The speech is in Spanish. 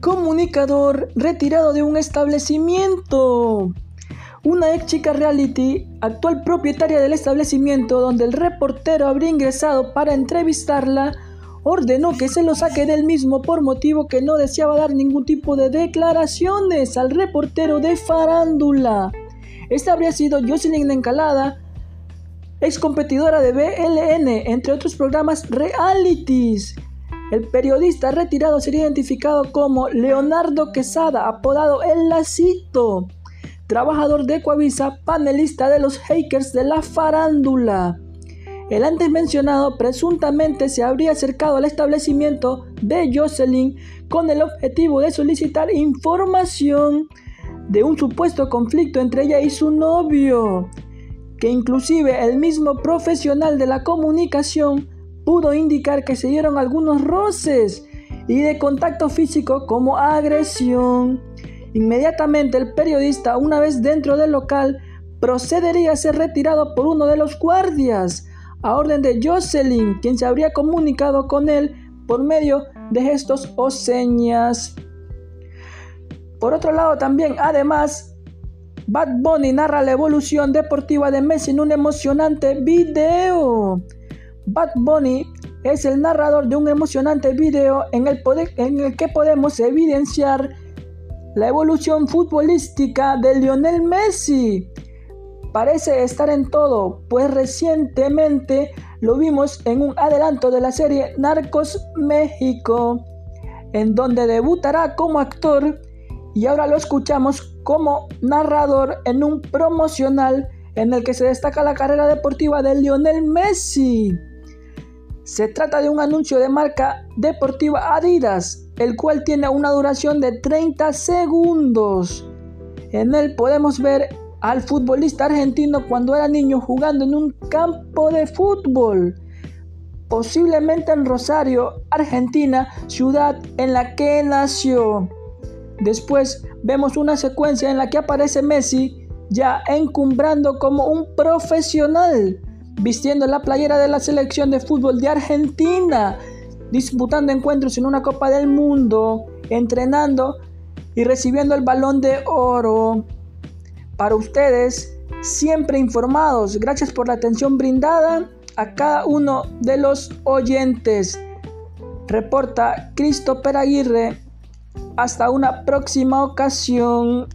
Comunicador retirado de un establecimiento. Una ex chica reality, actual propietaria del establecimiento donde el reportero habría ingresado para entrevistarla, ordenó que se lo saque del mismo por motivo que no deseaba dar ningún tipo de declaraciones al reportero de farándula. Esta habría sido Jocelyn Encalada, ex competidora de BLN, entre otros programas realities. El periodista retirado sería identificado como Leonardo Quesada, apodado El Lacito, trabajador de Coavisa, panelista de los Hakers de la farándula. El antes mencionado presuntamente se habría acercado al establecimiento de Jocelyn con el objetivo de solicitar información de un supuesto conflicto entre ella y su novio que inclusive el mismo profesional de la comunicación pudo indicar que se dieron algunos roces y de contacto físico como agresión. Inmediatamente el periodista, una vez dentro del local, procedería a ser retirado por uno de los guardias, a orden de Jocelyn, quien se habría comunicado con él por medio de gestos o señas. Por otro lado, también, además, Bad Bunny narra la evolución deportiva de Messi en un emocionante video. Bad Bunny es el narrador de un emocionante video en el, que podemos evidenciar la evolución futbolística de Lionel Messi. Parece estar en todo, pues recientemente lo vimos en un adelanto de la serie Narcos México, en donde debutará como actor y ahora lo escuchamos como narrador en un promocional en el que se destaca la carrera deportiva de Lionel Messi. Se trata de un anuncio de marca deportiva Adidas, el cual tiene una duración de 30 segundos. En él podemos ver al futbolista argentino cuando era niño jugando en un campo de fútbol, posiblemente en Rosario, Argentina, ciudad en la que nació. Después vemos una secuencia en la que aparece Messi ya encumbrando como un profesional, vistiendo la playera de la selección de fútbol de Argentina, disputando encuentros en una Copa del Mundo, entrenando y recibiendo el balón de oro. Para ustedes, siempre informados, gracias por la atención brindada a cada uno de los oyentes. Reporta Cristo Aguirre hasta una próxima ocasión.